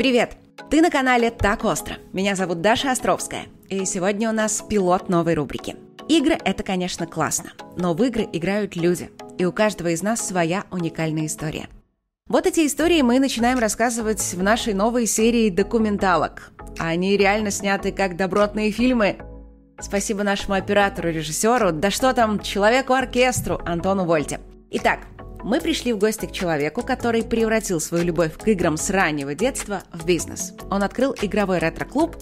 Привет! Ты на канале «Так остро». Меня зовут Даша Островская. И сегодня у нас пилот новой рубрики. Игры — это, конечно, классно. Но в игры играют люди. И у каждого из нас своя уникальная история. Вот эти истории мы начинаем рассказывать в нашей новой серии документалок. Они реально сняты как добротные фильмы. Спасибо нашему оператору, режиссеру, да что там, человеку-оркестру Антону Вольте. Итак, мы пришли в гости к человеку, который превратил свою любовь к играм с раннего детства в бизнес. Он открыл игровой ретро-клуб,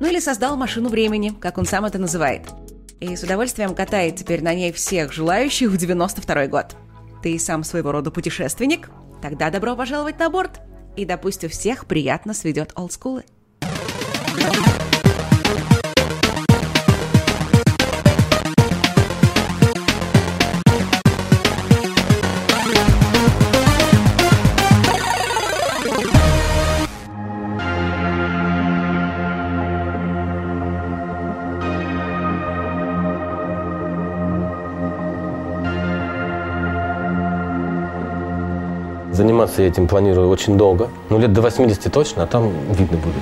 ну или создал машину времени, как он сам это называет. И с удовольствием катает теперь на ней всех желающих в 92 год. Ты сам своего рода путешественник? Тогда добро пожаловать на борт. И у всех приятно сведет олдскулы. Заниматься я этим планирую очень долго. Ну, лет до 80 точно, а там видно будет.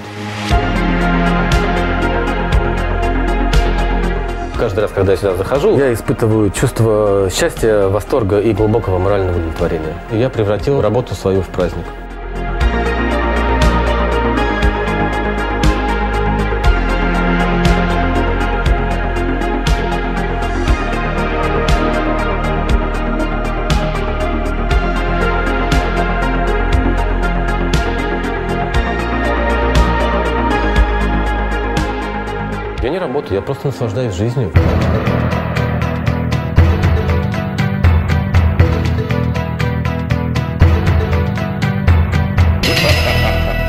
Каждый раз, когда я сюда захожу, я испытываю чувство счастья, восторга и глубокого морального удовлетворения. И я превратил работу свою в праздник. Я не работаю, я просто наслаждаюсь жизнью.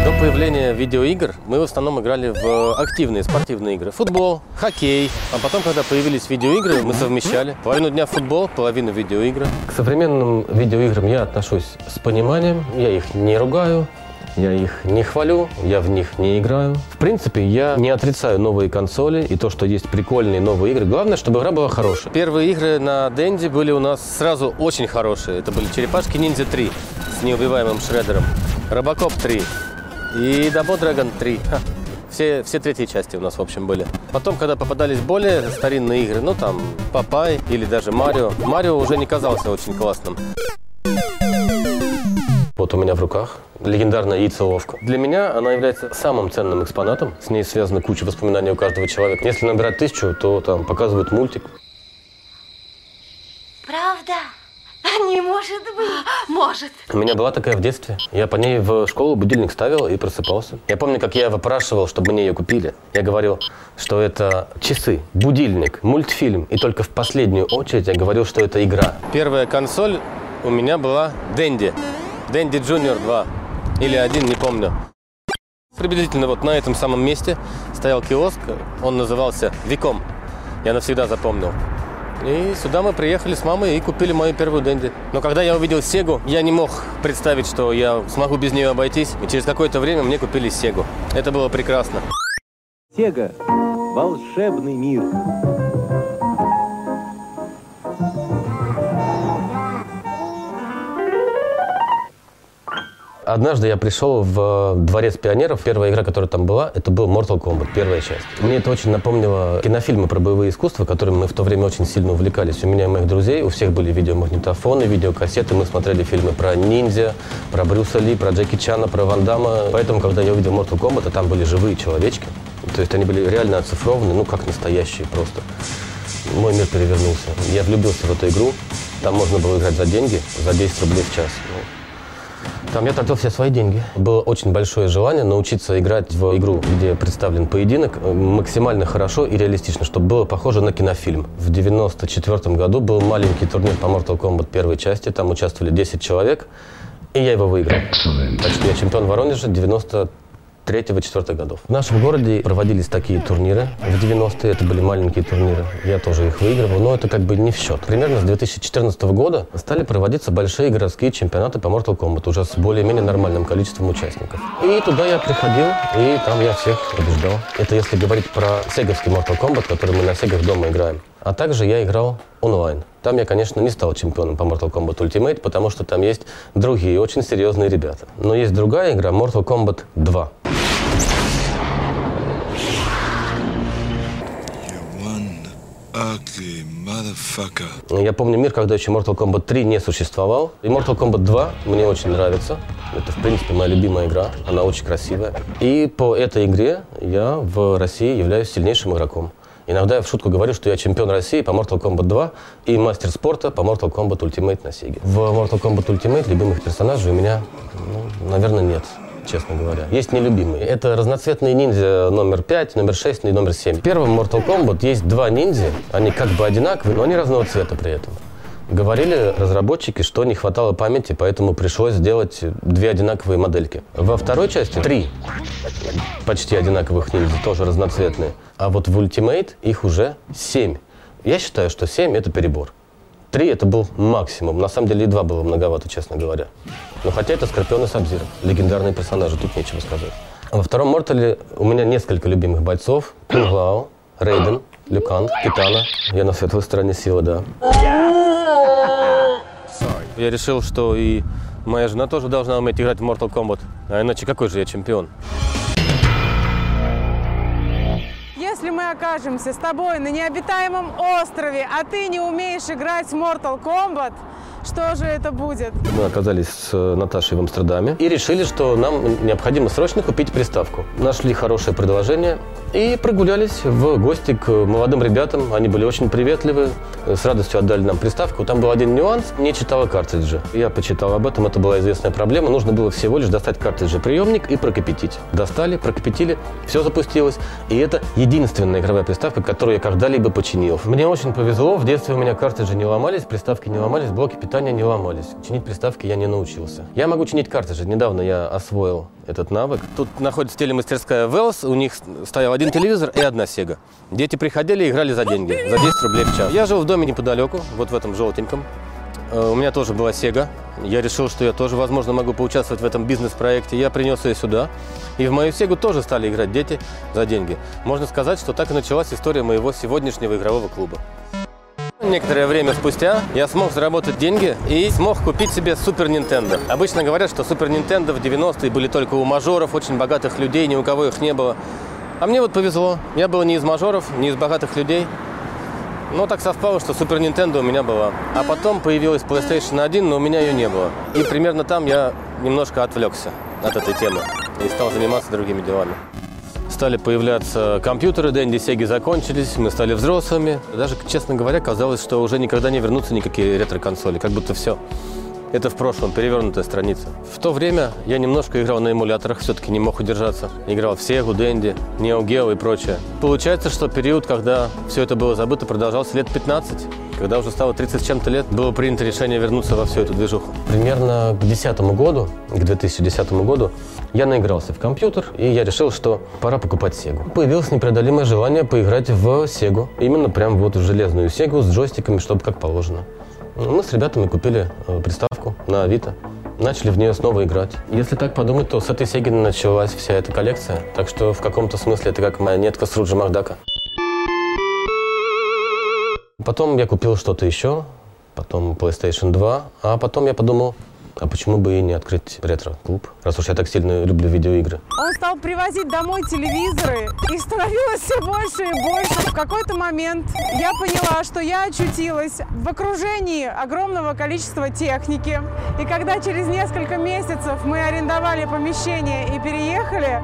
До появления видеоигр мы в основном играли в активные спортивные игры. Футбол, хоккей. А потом, когда появились видеоигры, мы совмещали. Половину дня футбол, половину видеоигры. К современным видеоиграм я отношусь с пониманием. Я их не ругаю, я их не хвалю, я в них не играю. В принципе, я не отрицаю новые консоли и то, что есть прикольные новые игры. Главное, чтобы игра была хорошая. Первые игры на Денди были у нас сразу очень хорошие. Это были Черепашки Ниндзя 3 с неубиваемым Шредером, Робокоп 3 и Double Dragon 3. Ха. Все, все третьи части у нас, в общем, были. Потом, когда попадались более старинные игры, ну, там, Папай или даже Марио, Марио уже не казался очень классным. Вот у меня в руках легендарная яйцеловка. Для меня она является самым ценным экспонатом. С ней связана куча воспоминаний у каждого человека. Если набирать тысячу, то там показывают мультик. Правда? Не может быть. Может. У меня была такая в детстве. Я по ней в школу будильник ставил и просыпался. Я помню, как я выпрашивал, чтобы мне ее купили. Я говорил, что это часы, будильник, мультфильм. И только в последнюю очередь я говорил, что это игра. Первая консоль у меня была Дэнди. Дэнди Junior 2. Или один, не помню. Приблизительно вот на этом самом месте стоял киоск. Он назывался Виком. Я навсегда запомнил. И сюда мы приехали с мамой и купили мою первую Дэнди. Но когда я увидел Сегу, я не мог представить, что я смогу без нее обойтись. И через какое-то время мне купили Сегу. Это было прекрасно. Сега. Волшебный мир. Однажды я пришел в Дворец пионеров. Первая игра, которая там была, это был Mortal Kombat, первая часть. Мне это очень напомнило кинофильмы про боевые искусства, которыми мы в то время очень сильно увлекались. У меня и моих друзей, у всех были видеомагнитофоны, видеокассеты. Мы смотрели фильмы про ниндзя, про Брюса Ли, про Джеки Чана, про Ван Дамма. Поэтому, когда я увидел Mortal Kombat, а там были живые человечки. То есть они были реально оцифрованы, ну, как настоящие просто. Мой мир перевернулся. Я влюбился в эту игру. Там можно было играть за деньги, за 10 рублей в час. Там я тратил все свои деньги. Было очень большое желание научиться играть в игру, где представлен поединок максимально хорошо и реалистично, чтобы было похоже на кинофильм. В 94 году был маленький турнир по Mortal Kombat первой части. Там участвовали 10 человек, и я его выиграл. Так что я чемпион Воронежа 90 3-4 годов. В нашем городе проводились такие турниры. В 90-е это были маленькие турниры. Я тоже их выигрывал, но это как бы не в счет. Примерно с 2014 года стали проводиться большие городские чемпионаты по Mortal Kombat уже с более-менее нормальным количеством участников. И туда я приходил, и там я всех побеждал. Это если говорить про сеговский Mortal Kombat, который мы на сегах дома играем. А также я играл онлайн. Там я, конечно, не стал чемпионом по Mortal Kombat Ultimate, потому что там есть другие очень серьезные ребята. Но есть другая игра, Mortal Kombat 2. Ugly motherfucker. Я помню мир, когда еще Mortal Kombat 3 не существовал. И Mortal Kombat 2 мне очень нравится. Это, в принципе, моя любимая игра. Она очень красивая. И по этой игре я в России являюсь сильнейшим игроком. Иногда я в шутку говорю, что я чемпион России по Mortal Kombat 2 и мастер спорта по Mortal Kombat Ultimate на Сеге. В Mortal Kombat Ultimate любимых персонажей у меня, ну, наверное, нет честно говоря. Есть нелюбимые. Это разноцветные ниндзя номер 5, номер 6 и номер 7. В первом Mortal Kombat есть два ниндзя. Они как бы одинаковые, но они разного цвета при этом. Говорили разработчики, что не хватало памяти, поэтому пришлось сделать две одинаковые модельки. Во второй части три почти одинаковых ниндзя, тоже разноцветные. А вот в Ultimate их уже семь. Я считаю, что семь это перебор. Три это был максимум. На самом деле и два было многовато, честно говоря. Но хотя это Скорпион и Сабзира. Легендарные персонажи, тут нечего сказать. Во втором Мортале у меня несколько любимых бойцов. Кунглау, Рейден, Люкан, Китана. Я на светлой стороне силы, да. Я решил, что и моя жена тоже должна уметь играть в Mortal Kombat. А иначе какой же я чемпион? Окажемся с тобой на необитаемом острове, а ты не умеешь играть в Mortal Kombat, что же это будет? Мы оказались с э, Наташей в Амстердаме и решили, что нам необходимо срочно купить приставку. Нашли хорошее предложение и прогулялись в гости к молодым ребятам. Они были очень приветливы, с радостью отдали нам приставку. Там был один нюанс, не читала картриджи. Я почитал об этом, это была известная проблема. Нужно было всего лишь достать картриджи приемник и прокипятить. Достали, прокипятили, все запустилось. И это единственная игровая приставка, которую я когда-либо починил. Мне очень повезло, в детстве у меня картриджи не ломались, приставки не ломались, блоки питания не ломались. Чинить приставки я не научился. Я могу чинить картриджи. Недавно я освоил этот навык. Тут находится телемастерская Wells, у них стоял один телевизор и одна Сега. Дети приходили и играли за деньги, за 10 рублей в час. Я жил в доме неподалеку, вот в этом желтеньком. Э, У меня тоже была Сега. Я решил, что я тоже, возможно, могу поучаствовать в этом бизнес-проекте. Я принес ее сюда. И в мою Сегу тоже стали играть дети за деньги. Можно сказать, что так и началась история моего сегодняшнего игрового клуба. Некоторое время спустя я смог заработать деньги и смог купить себе Супер Нинтендо. Обычно говорят, что Супер Нинтендо в 90-е были только у мажоров, очень богатых людей, ни у кого их не было. А мне вот повезло. Я был не из мажоров, не из богатых людей. Но так совпало, что Супер Нинтендо у меня была. А потом появилась PlayStation 1, но у меня ее не было. И примерно там я немножко отвлекся от этой темы и стал заниматься другими делами. Стали появляться компьютеры, Дэнди Сеги закончились, мы стали взрослыми. Даже, честно говоря, казалось, что уже никогда не вернутся никакие ретро-консоли, как будто все. Это в прошлом, перевернутая страница. В то время я немножко играл на эмуляторах, все-таки не мог удержаться. Играл в Сегу, Дэнди, Neo Geo и прочее. Получается, что период, когда все это было забыто, продолжался лет 15. Когда уже стало 30 с чем-то лет, было принято решение вернуться во всю эту движуху. Примерно к 2010 году, к 2010 году, я наигрался в компьютер, и я решил, что пора покупать Сегу. Появилось непреодолимое желание поиграть в Сегу. Именно прям вот в железную Сегу с джойстиками, чтобы как положено. Мы с ребятами купили э, приставку на Авито. Начали в нее снова играть. Если так подумать, то с этой Сеги началась вся эта коллекция. Так что в каком-то смысле это как моя нетка с Руджи Макдака. Потом я купил что-то еще, потом PlayStation 2, а потом я подумал, а почему бы и не открыть ретро-клуб, раз уж я так сильно люблю видеоигры. Он стал привозить домой телевизоры, их становилось все больше и больше. В какой-то момент я поняла, что я очутилась в окружении огромного количества техники. И когда через несколько месяцев мы арендовали помещение и переехали,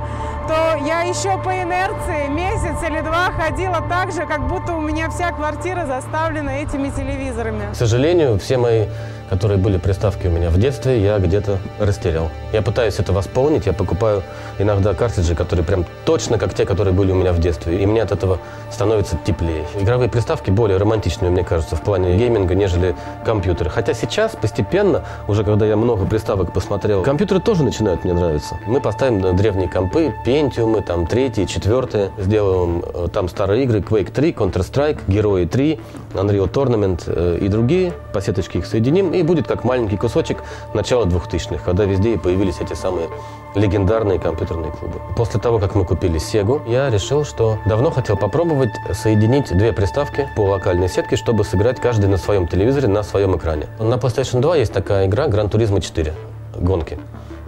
то я еще по инерции месяц или два ходила так же, как будто у меня вся квартира заставлена этими телевизорами. К сожалению, все мои, которые были приставки у меня в детстве, я где-то растерял. Я пытаюсь это восполнить, я покупаю иногда картриджи, которые прям точно как те, которые были у меня в детстве, и мне от этого становится теплее. Игровые приставки более романтичные, мне кажется, в плане гейминга, нежели компьютеры. Хотя сейчас постепенно, уже когда я много приставок посмотрел, компьютеры тоже начинают мне нравиться. Мы поставим древние компы, Пентиумы, там третьи, четвертые, сделаем э, там старые игры, Quake 3, Counter-Strike, Герои 3, Unreal Tournament э, и другие, по сеточке их соединим и и будет как маленький кусочек начала 2000-х, когда везде и появились эти самые легендарные компьютерные клубы. После того, как мы купили Sega, я решил, что давно хотел попробовать соединить две приставки по локальной сетке, чтобы сыграть каждый на своем телевизоре, на своем экране. На PlayStation 2 есть такая игра Gran Turismo 4 гонки.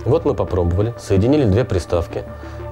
Вот мы попробовали, соединили две приставки.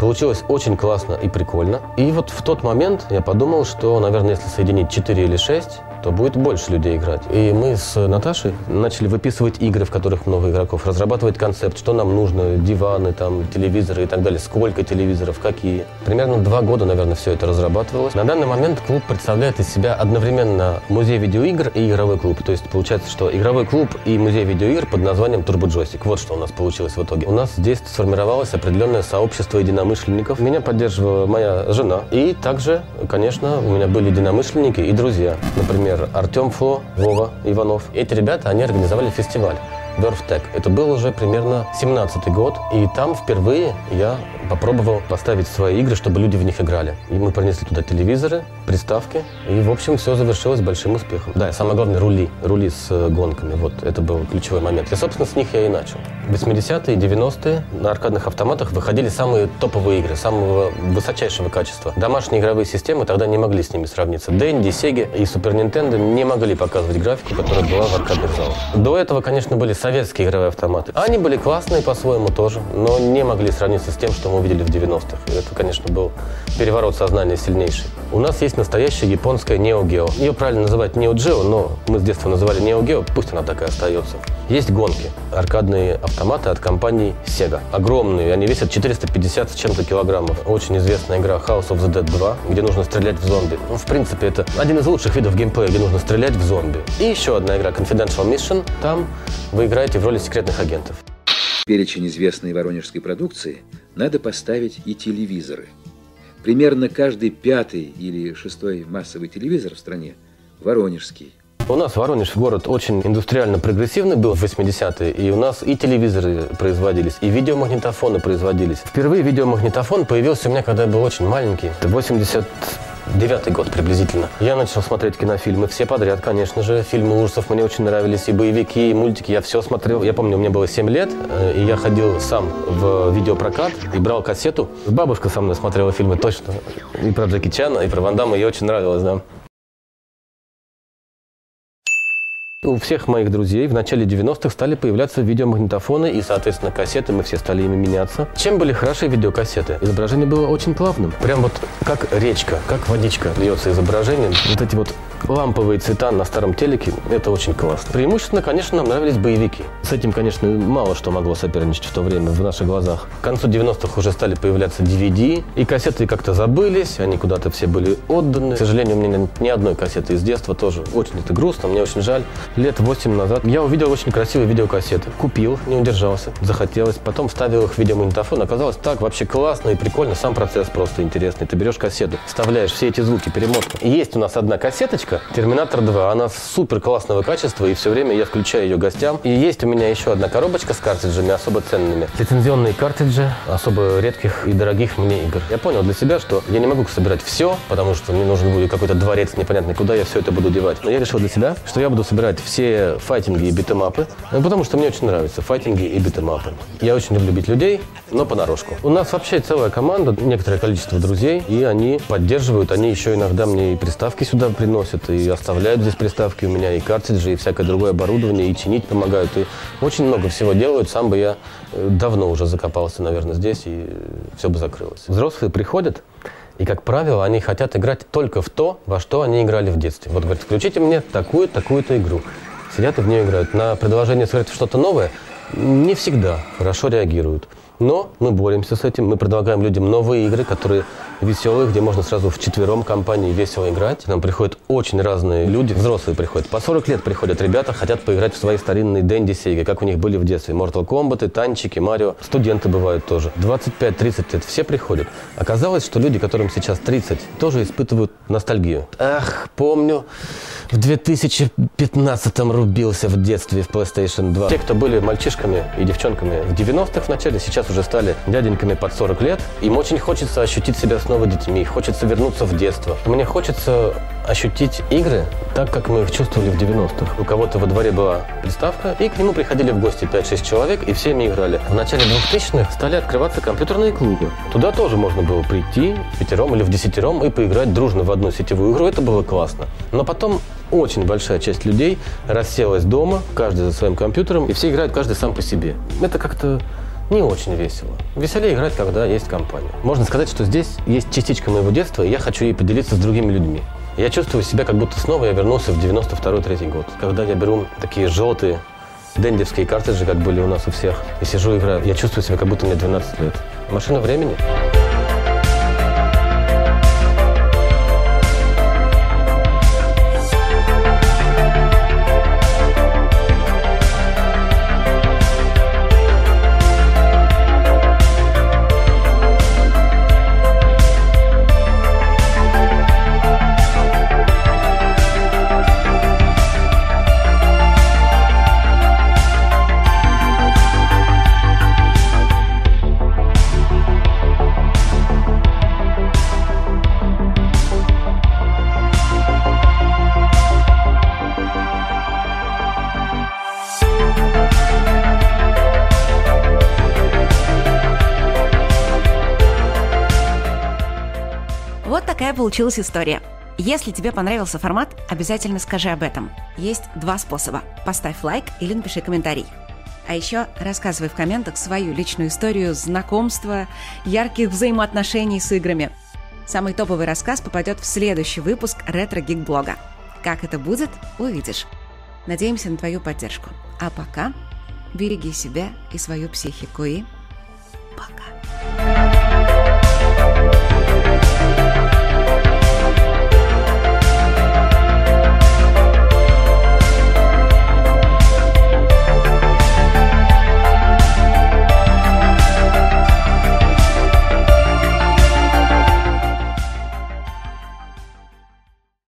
Получилось очень классно и прикольно. И вот в тот момент я подумал, что, наверное, если соединить 4 или 6, то будет больше людей играть. И мы с Наташей начали выписывать игры, в которых много игроков, разрабатывать концепт, что нам нужно, диваны, там, телевизоры и так далее, сколько телевизоров, какие. Примерно два года, наверное, все это разрабатывалось. На данный момент клуб представляет из себя одновременно музей видеоигр и игровой клуб. То есть получается, что игровой клуб и музей видеоигр под названием Turbo Joystick. Вот что у нас получилось в итоге. У нас здесь сформировалось определенное сообщество единомышленников. Меня поддерживала моя жена. И также, конечно, у меня были единомышленники и друзья. Например, Артем Фло, Вова Иванов. Эти ребята, они организовали фестиваль. Верфтек. Это был уже примерно 17-й год, и там впервые я попробовал поставить свои игры, чтобы люди в них играли. И мы принесли туда телевизоры, приставки, и, в общем, все завершилось большим успехом. Да, и самое главное, рули, рули с э, гонками, вот, это был ключевой момент. И, собственно, с них я и начал. 80-е, 90-е на аркадных автоматах выходили самые топовые игры, самого высочайшего качества. Домашние игровые системы тогда не могли с ними сравниться. Денди, Сеги и Супер Нинтендо не могли показывать графику, которая была в аркадных залах. До этого, конечно, были советские игровые автоматы. Они были классные по-своему тоже, но не могли сравниться с тем, что мы видели в 90-х. И это, конечно, был переворот сознания сильнейший. У нас есть настоящая японская Neo Geo. Ее правильно называть Neo Geo, но мы с детства называли Neo Geo, пусть она так и остается. Есть гонки, аркадные автоматы от компании Sega. Огромные, они весят 450 с чем-то килограммов. Очень известная игра House of the Dead 2, где нужно стрелять в зомби. Ну, в принципе, это один из лучших видов геймплея, где нужно стрелять в зомби. И еще одна игра Confidential Mission. Там вы играете в роли секретных агентов. перечень известной воронежской продукции надо поставить и телевизоры. Примерно каждый пятый или шестой массовый телевизор в стране – воронежский. У нас Воронеж город очень индустриально прогрессивный был в 80-е, и у нас и телевизоры производились, и видеомагнитофоны производились. Впервые видеомагнитофон появился у меня, когда я был очень маленький. Это 80 девятый год приблизительно. Я начал смотреть кинофильмы, все подряд, конечно же. Фильмы ужасов мне очень нравились, и боевики, и мультики. Я все смотрел. Я помню, мне было 7 лет, э, и я ходил сам в видеопрокат и брал кассету. Бабушка со мной смотрела фильмы точно. И про Джеки Чана, и про Ван Дамма. Ей очень нравилось, да. У всех моих друзей в начале 90-х стали появляться видеомагнитофоны и, соответственно, кассеты, мы все стали ими меняться. Чем были хороши видеокассеты? Изображение было очень плавным. Прям вот как речка, как водичка льется изображение. Вот эти вот ламповые цвета на старом телеке, это очень классно. Преимущественно, конечно, нам нравились боевики. С этим, конечно, мало что могло соперничать в то время в наших глазах. К концу 90-х уже стали появляться DVD, и кассеты как-то забылись, они куда-то все были отданы. К сожалению, у меня нет ни одной кассеты из детства тоже. Очень это грустно, мне очень жаль. Лет 8 назад я увидел очень красивые видеокассеты. Купил, не удержался, захотелось. Потом вставил их в видеомагнитофон. Оказалось так вообще классно и прикольно. Сам процесс просто интересный. Ты берешь кассету, вставляешь все эти звуки, перемотку. Есть у нас одна кассеточка, коробка Терминатор 2. Она супер классного качества, и все время я включаю ее гостям. И есть у меня еще одна коробочка с картриджами особо ценными. Лицензионные картриджи особо редких и дорогих мне игр. Я понял для себя, что я не могу собирать все, потому что мне нужен будет какой-то дворец непонятный, куда я все это буду девать. Но я решил для себя, что я буду собирать все файтинги и битэмапы, ну, потому что мне очень нравятся файтинги и битэмапы. Я очень люблю бить людей, но понарошку. У нас вообще целая команда, некоторое количество друзей, и они поддерживают, они еще иногда мне и приставки сюда приносят, вот, и оставляют здесь приставки у меня, и картриджи, и всякое другое оборудование, и чинить помогают, и очень много всего делают. Сам бы я э, давно уже закопался, наверное, здесь, и все бы закрылось. Взрослые приходят, и, как правило, они хотят играть только в то, во что они играли в детстве. Вот говорят, включите мне такую такую-то игру. Сидят и в нее играют. На предложение сыграть что-то новое не всегда хорошо реагируют. Но мы боремся с этим, мы предлагаем людям новые игры, которые веселые, где можно сразу в четвером компании весело играть. Нам приходят очень разные люди, взрослые приходят. По 40 лет приходят ребята, хотят поиграть в свои старинные Дэнди Сейги, как у них были в детстве. Mortal Kombat, танчики, Марио. Студенты бывают тоже. 25-30 лет все приходят. Оказалось, что люди, которым сейчас 30, тоже испытывают ностальгию. Ах, помню, в 2015-м рубился в детстве в PlayStation 2. Те, кто были мальчишками и девчонками в 90-х в начале, сейчас уже стали дяденьками под 40 лет. Им очень хочется ощутить себя снова детьми, хочется вернуться в детство. Мне хочется ощутить игры так, как мы их чувствовали в 90-х. У кого-то во дворе была приставка, и к нему приходили в гости 5-6 человек, и всеми играли. В начале 2000-х стали открываться компьютерные клубы. Туда тоже можно было прийти пятером или в десятером и поиграть дружно в одну сетевую игру. Это было классно. Но потом очень большая часть людей расселась дома, каждый за своим компьютером, и все играют каждый сам по себе. Это как-то не очень весело. Веселее играть, когда есть компания. Можно сказать, что здесь есть частичка моего детства, и я хочу ей поделиться с другими людьми. Я чувствую себя, как будто снова я вернулся в 92-3 год, когда я беру такие желтые дендевские картриджи, как были у нас у всех, и сижу играю. Я чувствую себя, как будто мне 12 лет. Машина времени. Такая получилась история. Если тебе понравился формат, обязательно скажи об этом. Есть два способа. Поставь лайк или напиши комментарий. А еще рассказывай в комментах свою личную историю знакомства, ярких взаимоотношений с играми. Самый топовый рассказ попадет в следующий выпуск ретро-гик-блога. Как это будет, увидишь. Надеемся на твою поддержку. А пока береги себя и свою психику и пока.